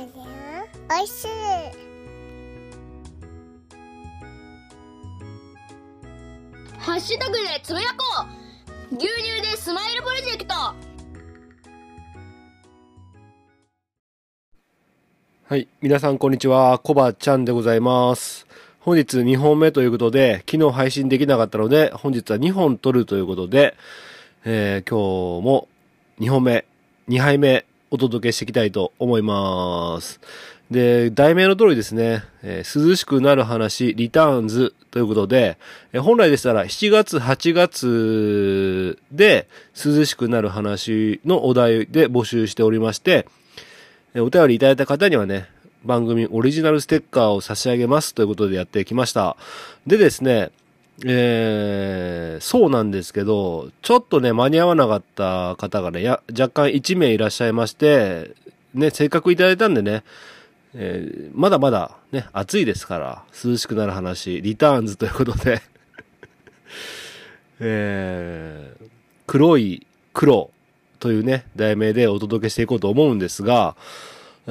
おい。しい。ハッシュタグでつぶやこう牛乳でスマイルプロジェクトはい。皆さん、こんにちは。コバちゃんでござい。ます。本日2本目とい。うことで、昨日配信できなかったので、本日は2本撮るとい。うことで、えー今日も2本目、2杯目お届けしていきたいと思います。で、題名の通りですね、えー涼しくなる話、リターンズということで、えー本来でしたら7月、8月で涼しくなる話のお題で募集しておりまして、えお便りいただいた方にはね、番組オリジナルステッカーを差し上げますということでやってきました。でですね、えー、そうなんですけど、ちょっとね、間に合わなかった方がね、や若干1名いらっしゃいまして、ね、せっかくいただいたんでね、えーまだまだね、暑いですから、涼しくなる話、リターンズということで、えー、黒い黒というね、題名でお届けしていこうと思うんですが、え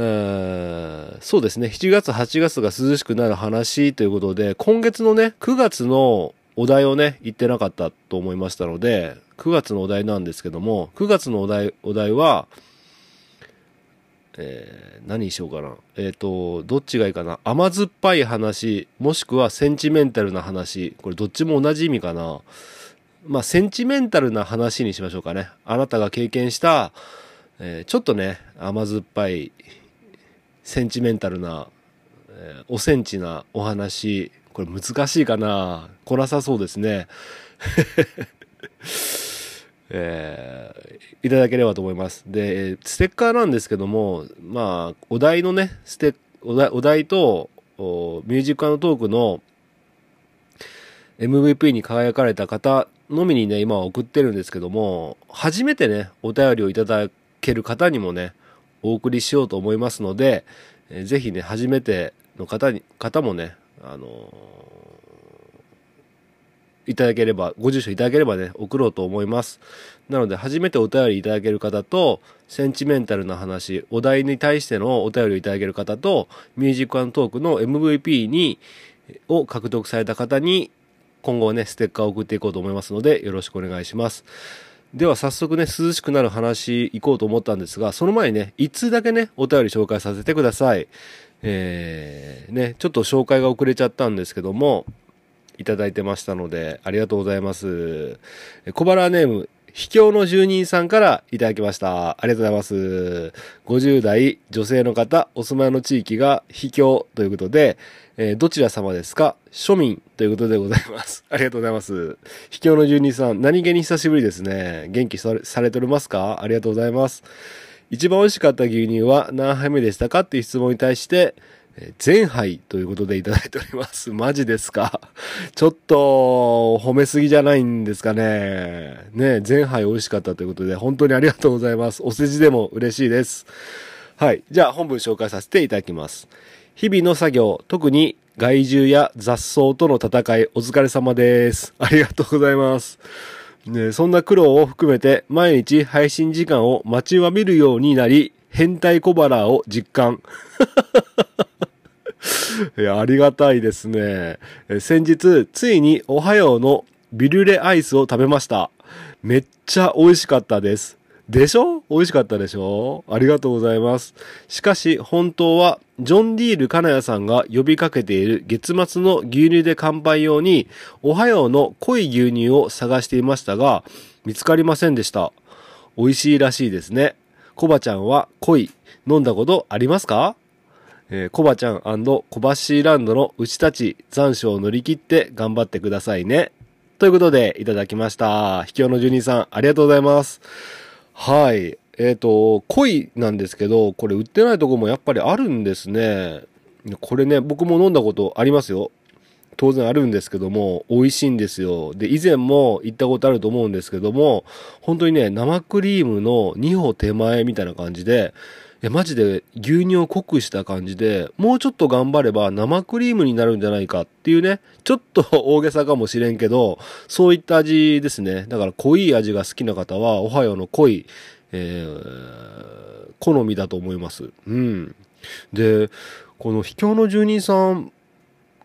ーそうですね、7月、8月が涼しくなる話ということで、今月のね、9月のお題をね、言ってなかったと思いましたので、9月のお題なんですけども、9月のお題、お題は、えー何にしようかな。えっ、と、どっちがいいかな。甘酸っぱい話、もしくはセンチメンタルな話。これどっちも同じ意味かな。まあ、センチメンタルな話にしましょうかね。あなたが経験した、えーちょっとね、甘酸っぱい、センチメンタルな、えーおセンチなお話。これ難しいかな来なさそうですね。えーいただければと思います。で、ステッカーなんですけども、まあ、お題のね、ステお題お題と、ミュージックトークの MVP に輝かれた方のみにね、今は送ってるんですけども、初めてね、お便りをいただける方にもね、お送りしようと思いますので、えーぜひね、初めての方に、方もね、あのーいただければ、ご住所いただければね、送ろうと思います。なので、初めてお便りいただける方と、センチメンタルな話、お題に対してのお便りをいただける方と、ミュージックトークの MVP に、を獲得された方に、今後はね、ステッカーを送っていこうと思いますので、よろしくお願いします。では早速ね、涼しくなる話行こうと思ったんですが、その前にね、一通だけね、お便り紹介させてください。えー、ね、ちょっと紹介が遅れちゃったんですけども、いただいてましたので、ありがとうございます。小腹ネーム、秘境の住人さんからいただきました。ありがとうございます。50代女性の方、お住まいの地域が秘境ということで、えーどちら様ですか？庶民ということでございます。ありがとうございます。秘境の住人さん、何気に久しぶりですね。元気されされておりますか？ありがとうございます。一番美味しかった牛乳は何杯目でしたかっていう質問に対して、全杯ということでいただいております。マジですか？ちょっと褒めすぎじゃないんですかね？ね、全杯美味しかったということで、本当にありがとうございます。お世辞でも嬉しいです。はい。じゃあ本文紹介させていただきます。日々の作業、特に害獣や雑草との戦い、お疲れ様です。ありがとうございます。ね、そんな苦労を含めて、毎日配信時間を待ちわびるようになり、変態小腹を実感。いや、ありがたいですね。先日、ついにおはようのビルレアイスを食べました。めっちゃ美味しかったです。でしょ？美味しかったでしょ？ありがとうございます。しかし、本当は、ジョン・ディール・金谷さんが呼びかけている月末の牛乳で乾杯用に、おはようの濃い牛乳を探していましたが、見つかりませんでした。美味しいらしいですね。コバちゃんは濃い、飲んだことありますか？えーコバちゃん小橋ランドの牛たち残暑を乗り切って頑張ってくださいね。ということでいただきました。秘境の住人さんありがとうございます。はい。えっ、と、恋なんですけど、これ売ってないとこもやっぱりあるんですね。これね、僕も飲んだことありますよ。当然あるんですけども、美味しいんですよ。で、以前も行ったことあると思うんですけども、本当にね、生クリームの2歩手前みたいな感じで、や、マジで牛乳を濃くした感じで、もうちょっと頑張れば生クリームになるんじゃないかっていうね、ちょっと 大げさかもしれんけど、そういった味ですね。だから濃い味が好きな方は、おはようの濃い、えー、好みだと思います。うん。で、この秘境の住人さん、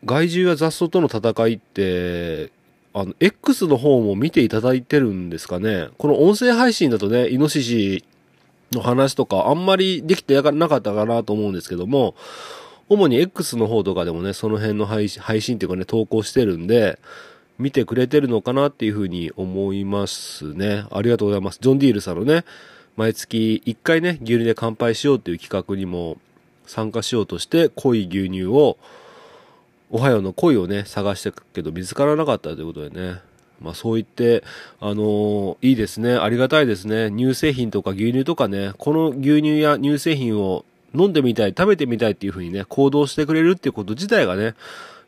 害獣や雑草との戦いって、あの、X の方も見ていただいてるんですかね。この音声配信だとね、イノシシの話とかあんまりできてなかったかなと思うんですけども、主に X の方とかでもね、その辺の配信配信っていうかね、投稿してるんで、見てくれてるのかなっていうふうに思いますね。ありがとうございます。ジョン・ディールさんのね、毎月1回ね、牛乳で乾杯しようっていう企画にも参加しようとして、濃い牛乳を、おはようの恋をね、探してくけど見つからなかったということでね。まあそう言って、あのーいいですね。ありがたいですね。乳製品とか牛乳とかね、この牛乳や乳製品を飲んでみたい、食べてみたいっていうふうにね、行動してくれるっていうこと自体がね、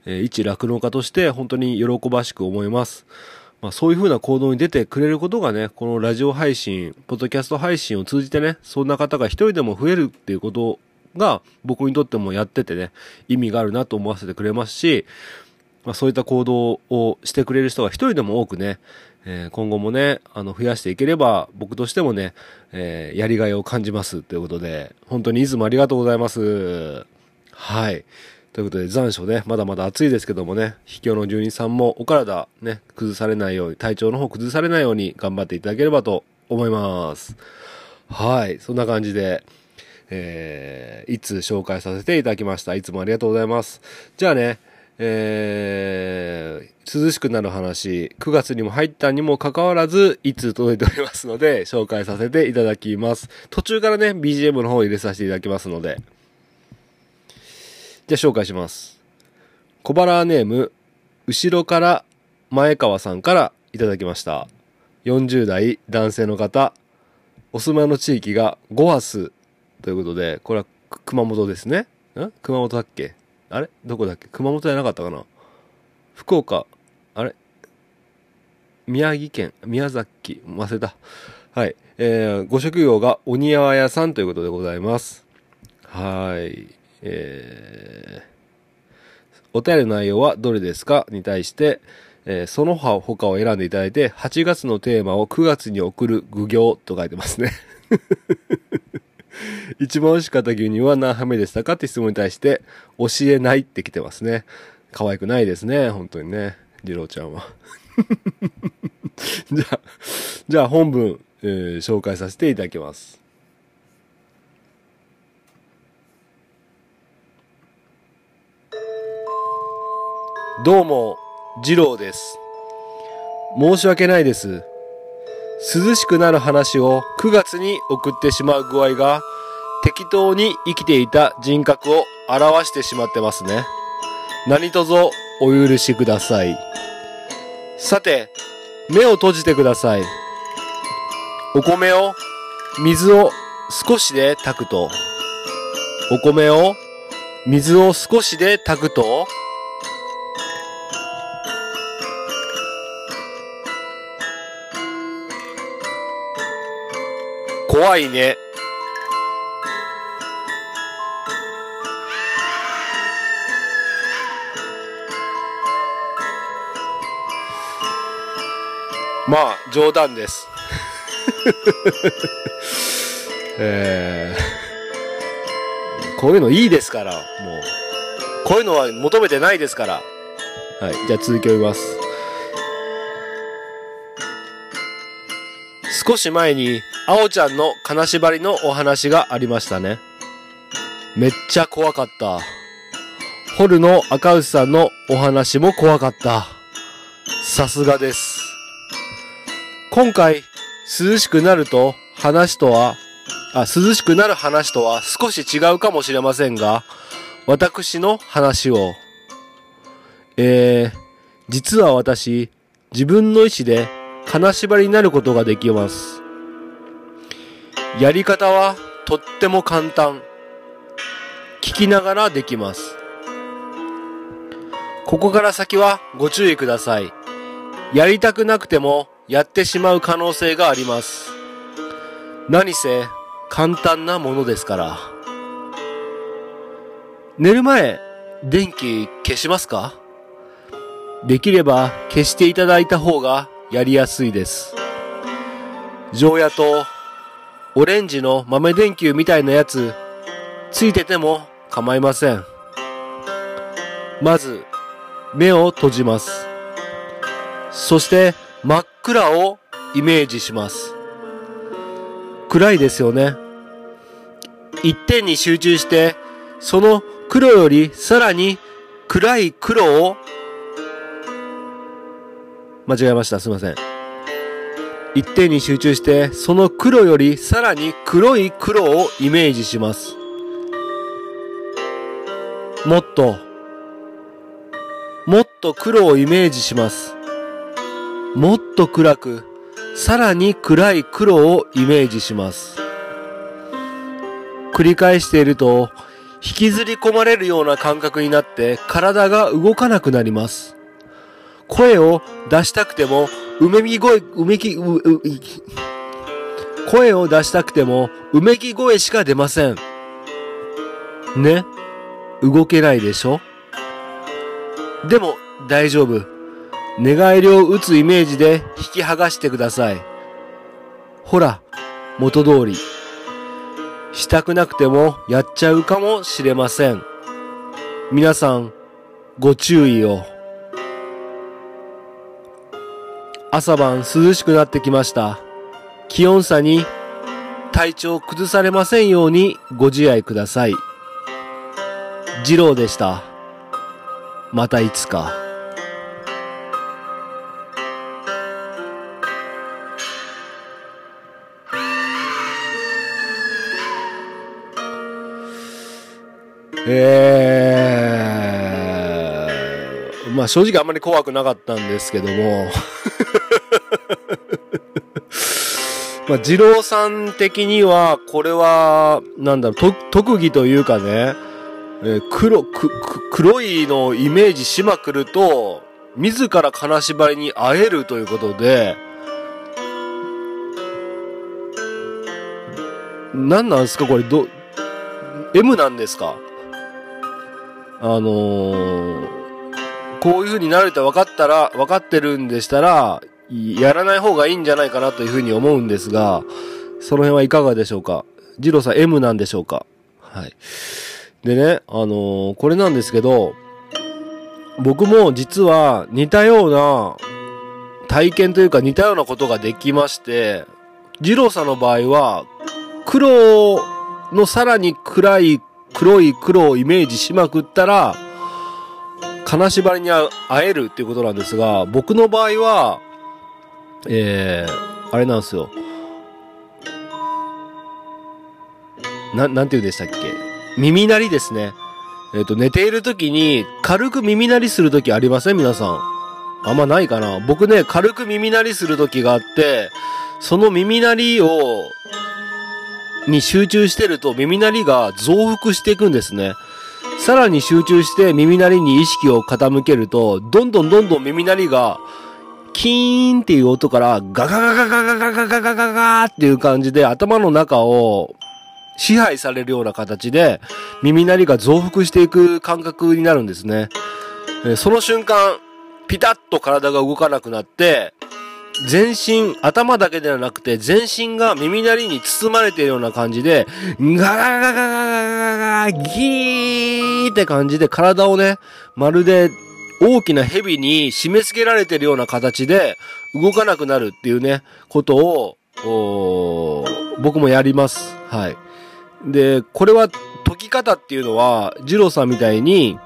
えー一酪農家として本当に喜ばしく思います。まあそういうふうな行動に出てくれることがね、このラジオ配信、ポッドキャスト配信を通じてね、そんな方が一人でも増えるっていうことが僕にとってもやっててね、意味があるなと思わせてくれますし、まあそういった行動をしてくれる人が一人でも多くね、えー今後もね、あの、増やしていければ、僕としてもね、えーやりがいを感じますということで、本当にいつもありがとうございます。はい。ということで残暑ね、まだまだ暑いですけどもね、秘境の住人さんもお体ね、崩されないように、体調の方崩されないように頑張っていただければと思います。はい。そんな感じで、えー、いつ紹介させていただきました。いつもありがとうございます。じゃあね、えー、涼しくなる話、9月にも入ったにもかかわらず、いつ届いておりますので、紹介させていただきます。途中からね、BGM の方を入れさせていただきますので。じゃあ紹介します。小腹ネーム、後ろから前川さんからいただきました。40代男性の方、お住まいの地域がゴアスということで、これは熊本ですね。ん？熊本だっけ？あれ？どこだっけ？熊本じゃなかったかな？福岡、あれ？宮城県、宮崎、忘れた。はい。えー、ご職業がお庭屋さんということでございます。はい。えー、お便りの内容はどれですか？に対して、えーその他他を選んでいただいて、8月のテーマを9月に送る具行と書いてますね。一番美味しかった牛乳は何杯目でしたかって質問に対して、教えないって来てますね。可愛くないですね、本当にね。次郎ちゃんは。じゃあ、じゃあ本文、えー紹介させていただきます。どうも、次郎です。申し訳ないです。涼しくなる話を9月に送ってしまう具合が適当に生きていた人格を表してしまってますね。何卒お許しください。さて、目を閉じてください。お米を水を少しで炊くと、お米を水を少しで炊くと、怖いね。まあ、冗談です。えー、こういうのいいですから、もう。こういうのは求めてないですから。はい、じゃあ続きを読みます。少し前に、あおちゃんの金縛りのお話がありましたね。めっちゃ怖かった。ホルの赤牛さんのお話も怖かった。さすがです。今回、涼しくなると話とは、あ、涼しくなる話とは少し違うかもしれませんが、私の話を。えー、実は私、自分の意志で金縛りになることができます。やり方はとっても簡単。聞きながらできます。ここから先はご注意ください。やりたくなくてもやってしまう可能性があります。何せ簡単なものですから。寝る前、電気消しますか？できれば消していただいた方がやりやすいです。常夜とオレンジの豆電球みたいなやつついてても構いません。まず、目を閉じます。そして、真っ暗をイメージします。暗いですよね。一点に集中して、その黒よりさらに暗い黒を、間違えました。すいません。一点に集中して、その黒よりさらに黒い黒をイメージします。もっと、もっと黒をイメージします。もっと暗く、さらに暗い黒をイメージします。繰り返していると、引きずり込まれるような感覚になって体が動かなくなります。声を出したくても、うめき声、うめき、う、う、声を出したくても、うめき声しか出ません。ね？動けないでしょ？でも、大丈夫。寝返りを打つイメージで引き剥がしてください。ほら、元通り。したくなくてもやっちゃうかもしれません。皆さん、ご注意を。朝晩涼しくなってきました。気温差に体調崩されませんようにご自愛ください。二郎でした。またいつか。えー、まあ正直あんまり怖くなかったんですけども、まあ二郎さん的には、これは、なんだろう、と特技というかね、えー黒、く、く黒いのをイメージしまくると、自ら金縛りに会えるということで、何なんですかこれ、ど、M なんですか？あのー、こういう風になると分かったら、分かってるんでしたら、やらない方がいいんじゃないかなという風に思うんですが、その辺はいかがでしょうか？ジローさん M なんでしょうか？はい。でね、あのーこれなんですけど、僕も実は似たような体験というか似たようなことができまして、ジローさんの場合は、黒のさらに暗い黒い黒をイメージしまくったら、金縛りに会えるっていうことなんですが、僕の場合は、えー、あれなんですよ。な、なんて言うんでしたっけ？耳鳴りですね。えっ、と、寝ている時に軽く耳鳴りする時ありません？皆さん。あんまないかな僕ね、軽く耳鳴りする時があって、その耳鳴りを、に集中してると耳鳴りが増幅していくんですね。さらに集中して耳鳴りに意識を傾けると、どんどんどんどん耳鳴りが、キーンっていう音からガガガガガガガガガガガガっていう感じで頭の中を支配されるような形で耳鳴りが増幅していく感覚になるんですね。その瞬間、ピタッと体が動かなくなって、全身、頭だけではなくて、全身が耳鳴りに包まれているような感じで、ガガガガガガガガガギーって感じで体をね、まるで大きな蛇に締め付けられてるような形で動かなくなるっていうね、ことを、僕もやります。はい。で、これは解き方っていうのは、ジローさんみたいに、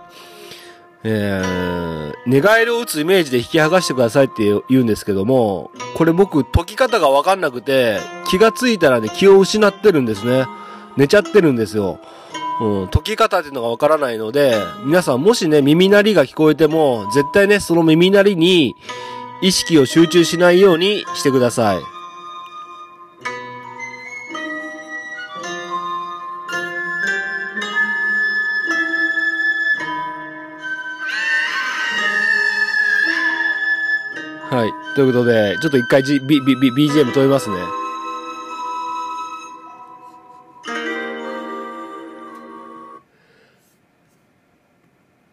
えー、寝返りを打つイメージで引き剥がしてくださいって言うんですけども、これ僕解き方がわかんなくて、気がついたらね、気を失ってるんですね。寝ちゃってるんですよ。うん、解き方っていうのがわからないので、皆さんもしね、耳鳴りが聞こえても、絶対ね、その耳鳴りに意識を集中しないようにしてください。はい。ということで、ちょっと一回、G、B、B、B、BGM 止めますね。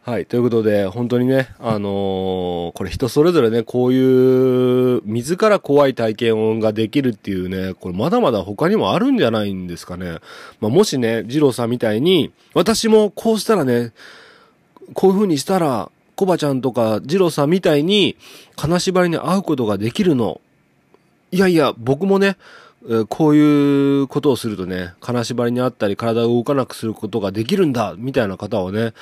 はい。ということで、本当にね、あのーこれ人それぞれね、こういう、自ら怖い体験ができるっていうね、これまだまだ他にもあるんじゃないんですかね。まあ、もしね、二郎さんみたいに、私もこうしたらね、こういう風にしたら、コバちゃんとか二郎さんみたいに、金縛りに会うことができるの。いやいや、僕もね、こういうことをするとね、金縛りにあったり、体を動かなくすることができるんだ、みたいな方をね、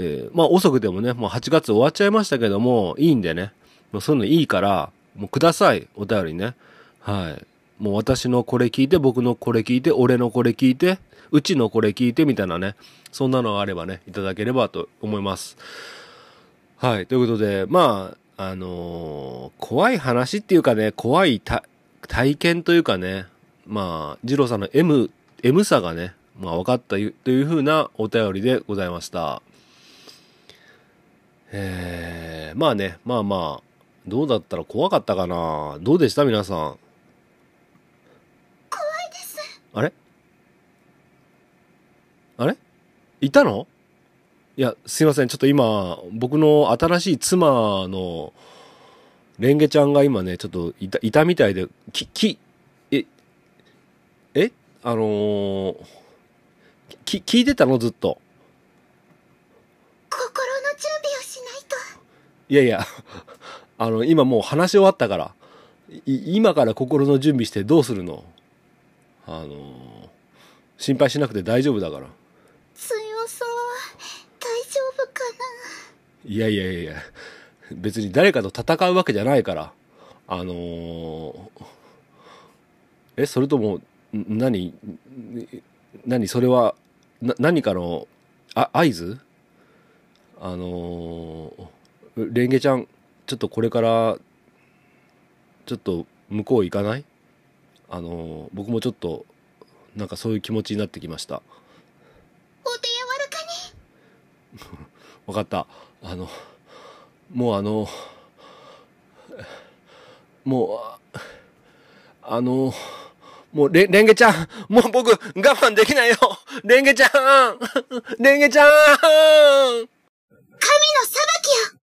えーまあ遅くでもね、もう8月終わっちゃいましたけども、いいんでね、もうそういうのいいから、もうください、お便りね。はい。もう私のこれ聞いて、僕のこれ聞いて、俺のこれ聞いて、うちのこれ聞いて、みたいなね、そんなのがあればね、いただければと思います。はい。ということで、まあ、あのー怖い話っていうかね、怖い体験というかね、まあ、二郎さんの M、M さがね、まあ分かったというふうなお便りでございました。えー、まあね、まあまあ、どうだったら怖かったかなどうでした？皆さん。怖いです。あれ？あれ？いたの？いや、すいません。ちょっと今、僕の新しい妻の、レンゲちゃんが今ね、ちょっといた、いたみたいで、き、き、え、え？あのーき、聞いてたの？ずっと。心の準備をしないと。いやいや、あの、今もう話し終わったから、い今から心の準備してどうするの？あのー心配しなくて大丈夫だから。強そう。大丈夫かいやいやいやいや、別に誰かと戦うわけじゃないから。あのーえ、それとも、ん何、何、それは、な、何かの、あ、合図？あのーレンゲちゃん、ちょっとこれから、ちょっと向こう行かない？あのー僕もちょっと、なんかそういう気持ちになってきました。なお手柔らかに。わかった。あの、もうあの、もう、ああの、もうレ、レンゲちゃん、もう僕我慢できないよレンゲちゃんレンゲちゃん神の裁きよ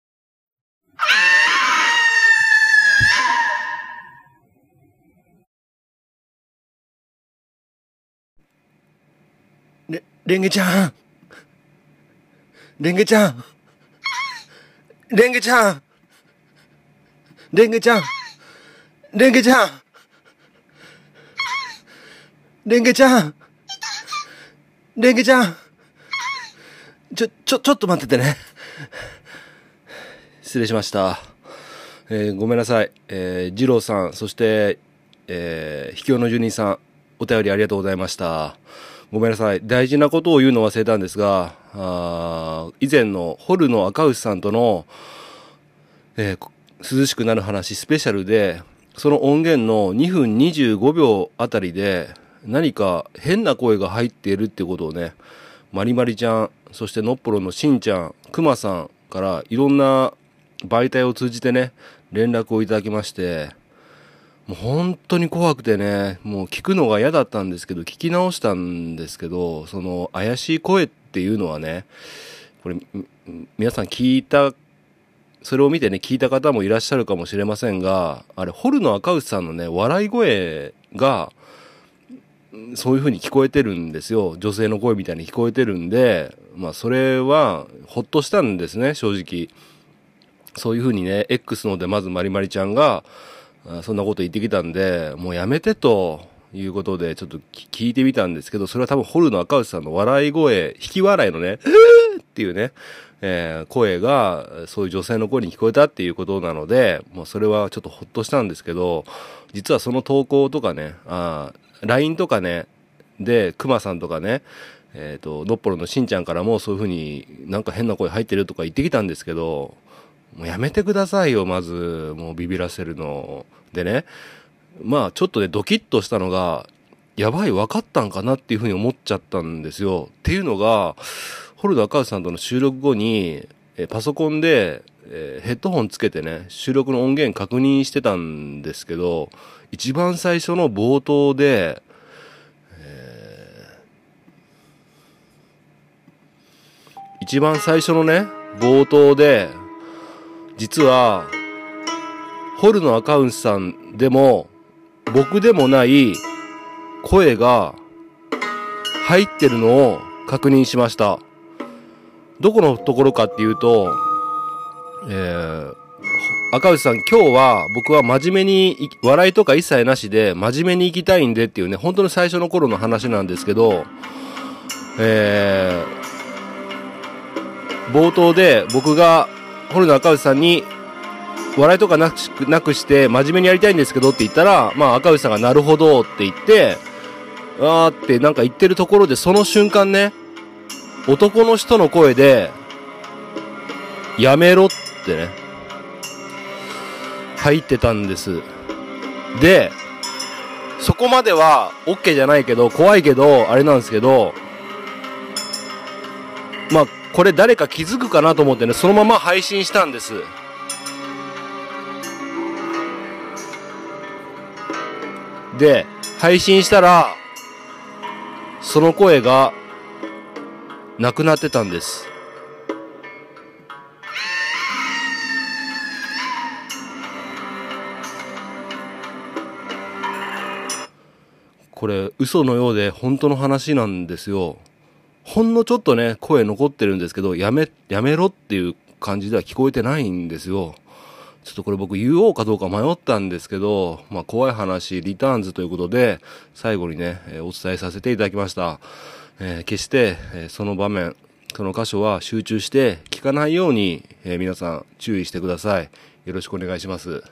レ、レンゲちゃん。レンゲちゃん。レンゲちゃん。レンゲちゃん。レンゲちゃん。レンゲちゃん。レンゲちゃん。ちょ、ちょ、ちょっと待っててね。失礼しました。えーごめんなさい。えー、二郎さん、そして、えー、秘境の住人さん、お便りありがとうございました。ごめんなさい。大事なことを言うの忘れたんですが、あー以前のホルの赤牛さんとの、えー涼しくなる話スペシャルで、その音源の2分25秒あたりで、何か変な声が入っているってことをね、まりまりちゃん、そしてのっぽろのしんちゃん、くまさんからいろんな媒体を通じてね、連絡をいただきまして、もう本当に怖くてね、もう聞くのが嫌だったんですけど、聞き直したんですけど、その怪しい声っていうのはね、これ、皆さん聞いた、それを見てね、聞いた方もいらっしゃるかもしれませんが、あれ、ホルの赤内さんのね、笑い声が、そういう風に聞こえてるんですよ。女性の声みたいに聞こえてるんで、まあそれはほっとしたんですね、正直。そういう風にね、X のでまずまりまりちゃんが、そんなこと言ってきたんで、もうやめてということでちょっと聞いてみたんですけど、それは多分ホルの赤内さんの笑い声、引き笑いのね、っていうね、えー声が、そういう女性の声に聞こえたっていうことなので、もうそれはちょっとほっとしたんですけど、実はその投稿とかね、あー LINE とかね、で、熊さんとかね、えっ、と、のっぽろのしんちゃんからもそういう風になんか変な声入ってるとか言ってきたんですけど、もうやめてくださいよ、まず。もうビビらせるの。でね、まあちょっとね、ドキッとしたのが、やばい、分かったんかなっていう風に思っちゃったんですよ。っていうのが、ホルド赤内さんとの収録後に、えパソコンで、えヘッドホンつけてね、収録の音源確認してたんですけど、一番最初の冒頭で、えー一番最初のね、冒頭で、実は、ホルのアカウントさんでも、僕でもない声が入ってるのを確認しました。どこのところかっていうと、えー、赤内さん、今日は僕は真面目に、笑いとか一切なしで真面目に行きたいんでっていうね、本当に最初の頃の話なんですけど、えー、冒頭で僕が、ホルの赤内さんに、笑いとかなくなくして真面目にやりたいんですけどって言ったら、まあ赤内さんがなるほどって言って、あーってなんか言ってるところでその瞬間ね、男の人の声で、やめろってね、入ってたんです。で、そこまでは OK じゃないけど、怖いけど、あれなんですけど、まあ、これ誰か気づくかなと思ってね、そのまま配信したんです。で、配信したら、その声が、なくなってたんです。これ、嘘のようで本当の話なんですよ。ほんのちょっとね、声残ってるんですけど、やめ、やめろっていう感じでは聞こえてないんですよ。ちょっとこれ僕言おうかどうか迷ったんですけど、まあ怖い話、リターンズということで、最後にね、えお伝えさせていただきました。えー決して、えその場面、その箇所は集中して聞かないように、えー皆さん注意してください。よろしくお願いします。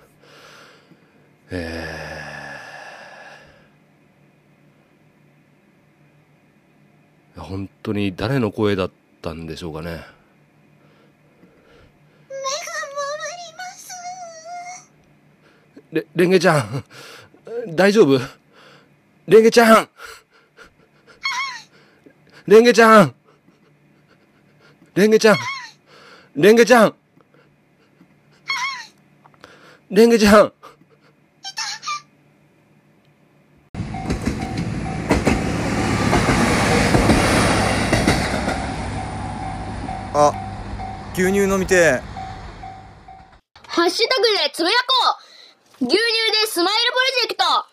えー本当に誰の声だったんでしょうかね。目が回ります。レ、レンゲちゃん、大丈夫？レンゲちゃん。レンゲちゃん。レンゲちゃん。レンゲちゃん。レンゲちゃん。あ牛乳飲みてハッシュタグでつぶやこう。牛乳でスマイルプロジェクト。